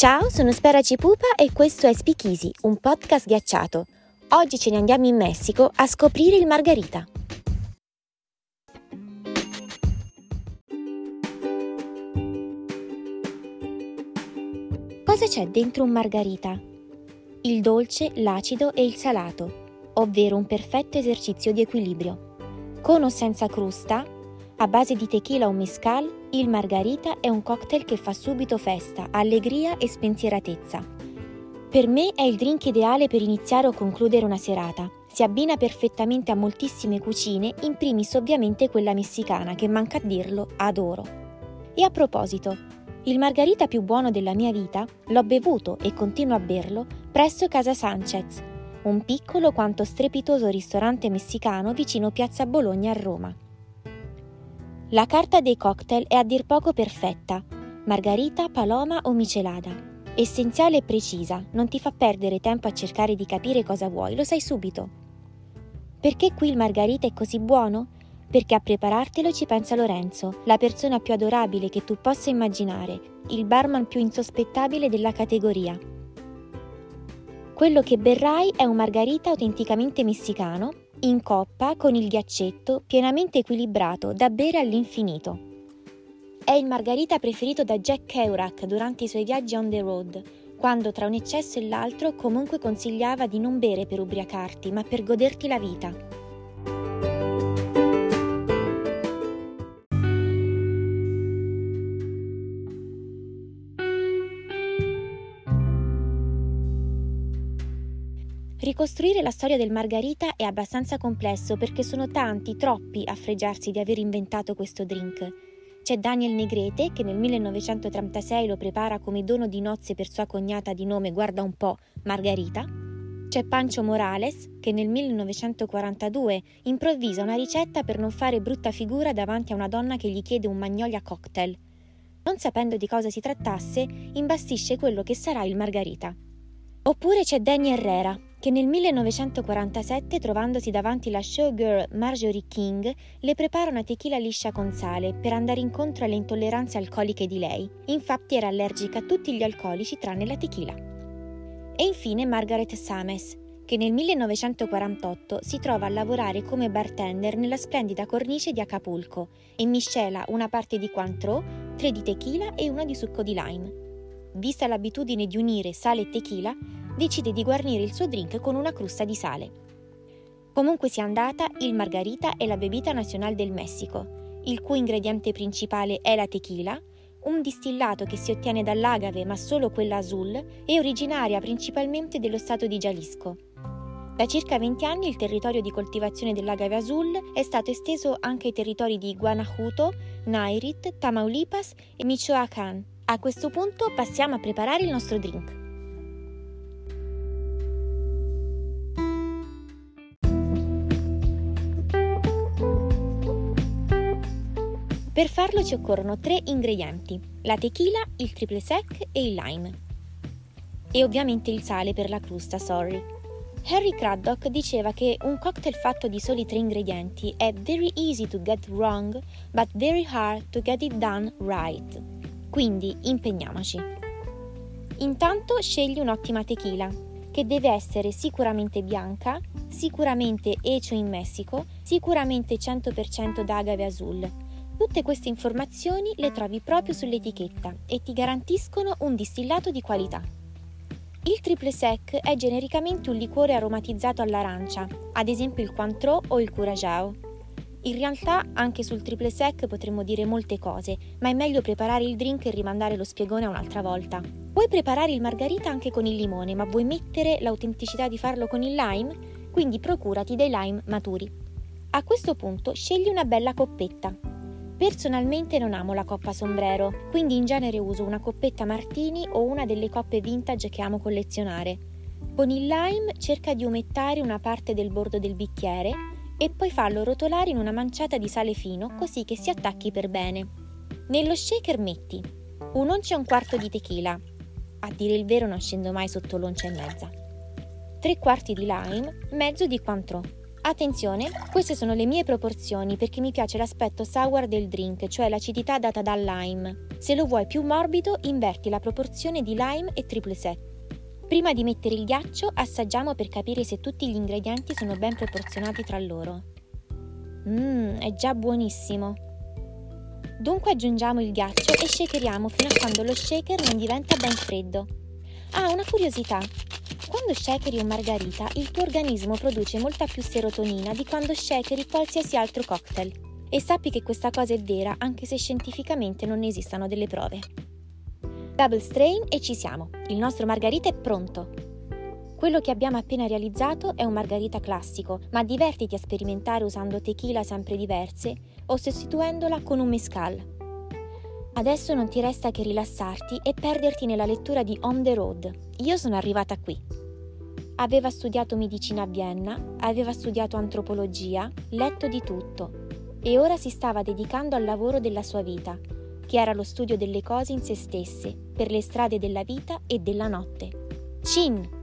Ciao, sono Spera Cipupa e questo è Speakeasy, un podcast ghiacciato. Oggi ce ne andiamo in Messico a scoprire il margarita. Cosa c'è dentro un margarita? Il dolce, l'acido e il salato, ovvero un perfetto esercizio di equilibrio. Con o senza crusta, a base di tequila o mescal, il margarita è un cocktail che fa subito festa, allegria e spensieratezza. Per me è il drink ideale per iniziare o concludere una serata. Si abbina perfettamente a moltissime cucine, in primis ovviamente quella messicana, che manca a dirlo, adoro. E a proposito, il margarita più buono della mia vita l'ho bevuto e continuo a berlo presso Casa Sanchez, un piccolo quanto strepitoso ristorante messicano vicino Piazza Bologna a Roma. La carta dei cocktail è a dir poco perfetta. Margarita, paloma o michelada. Essenziale e precisa, non ti fa perdere tempo a cercare di capire cosa vuoi, lo sai subito. Perché qui il margarita è così buono? Perché a preparartelo ci pensa Lorenzo, la persona più adorabile che tu possa immaginare, il barman più insospettabile della categoria. Quello che berrai è un margarita autenticamente messicano, in coppa con il ghiaccetto pienamente equilibrato da bere all'infinito. È il margarita preferito da Jack Kerouac durante i suoi viaggi on the road, quando tra un eccesso e l'altro comunque consigliava di non bere per ubriacarti, ma per goderti la vita. Ricostruire la storia del Margarita è abbastanza complesso perché sono tanti, troppi a fregiarsi di aver inventato questo drink. C'è Daniel Negrete che nel 1936 lo prepara come dono di nozze per sua cognata di nome, guarda un po', Margarita. C'è Pancho Morales che nel 1942 improvvisa una ricetta per non fare brutta figura davanti a una donna che gli chiede un magnolia cocktail. Non sapendo di cosa si trattasse, imbastisce quello che sarà il Margarita. Oppure c'è Danny Herrera, che nel 1947, trovandosi davanti la showgirl Marjorie King, le prepara una tequila liscia con sale per andare incontro alle intolleranze alcoliche di lei. Infatti era allergica a tutti gli alcolici tranne la tequila. E infine Margaret Sames, che nel 1948 si trova a lavorare come bartender nella splendida cornice di Acapulco e miscela una parte di Cointreau, tre di tequila e una di succo di lime. Vista l'abitudine di unire sale e tequila, decide di guarnire il suo drink con una crusta di sale. Comunque sia andata, il margarita è la bevita nazionale del Messico, il cui ingrediente principale è la tequila, un distillato che si ottiene dall'agave ma solo quella azul e originaria principalmente dello stato di Jalisco. Da circa 20 anni il territorio di coltivazione dell'agave azul è stato esteso anche ai territori di Guanajuato, Nairit, Tamaulipas e Michoacán. A questo punto passiamo a preparare il nostro drink. Per farlo ci occorrono tre ingredienti, la tequila, il triple sec e il lime. E ovviamente il sale per la crusta, sorry. Harry Craddock diceva che un cocktail fatto di soli tre ingredienti è very easy to get wrong, but very hard to get it done right. Quindi impegniamoci. Intanto scegli un'ottima tequila, che deve essere sicuramente bianca, sicuramente ecio in Messico, sicuramente 100% d'agave azul Tutte queste informazioni le trovi proprio sull'etichetta e ti garantiscono un distillato di qualità. Il triple sec è genericamente un liquore aromatizzato all'arancia, ad esempio il Cointreau o il Curaçao. In realtà anche sul triple sec potremmo dire molte cose, ma è meglio preparare il drink e rimandare lo spiegone a un'altra volta. Puoi preparare il margarita anche con il limone, ma vuoi mettere l'autenticità di farlo con il lime? Quindi procurati dei lime maturi. A questo punto scegli una bella coppetta, Personalmente non amo la coppa sombrero, quindi in genere uso una coppetta martini o una delle coppe vintage che amo collezionare. Con il lime cerca di umettare una parte del bordo del bicchiere e poi fallo rotolare in una manciata di sale fino così che si attacchi per bene. Nello shaker metti un'oncia e un quarto di tequila, a dire il vero non scendo mai sotto l'oncia e mezza, tre quarti di lime, mezzo di Cointreau, Attenzione, queste sono le mie proporzioni perché mi piace l'aspetto sour del drink, cioè l'acidità data dal lime. Se lo vuoi più morbido, inverti la proporzione di lime e triple sec. Prima di mettere il ghiaccio, assaggiamo per capire se tutti gli ingredienti sono ben proporzionati tra loro. Mmm, è già buonissimo. Dunque aggiungiamo il ghiaccio e shakeriamo fino a quando lo shaker non diventa ben freddo. Ah, una curiosità. Quando shakeri un margarita, il tuo organismo produce molta più serotonina di quando shakeri qualsiasi altro cocktail. E sappi che questa cosa è vera anche se scientificamente non esistano delle prove. Double strain e ci siamo. Il nostro margarita è pronto. Quello che abbiamo appena realizzato è un margarita classico, ma divertiti a sperimentare usando tequila sempre diverse o sostituendola con un mescal. Adesso non ti resta che rilassarti e perderti nella lettura di On the Road. Io sono arrivata qui. Aveva studiato medicina a Vienna, aveva studiato antropologia, letto di tutto e ora si stava dedicando al lavoro della sua vita, che era lo studio delle cose in se stesse, per le strade della vita e della notte. Cin!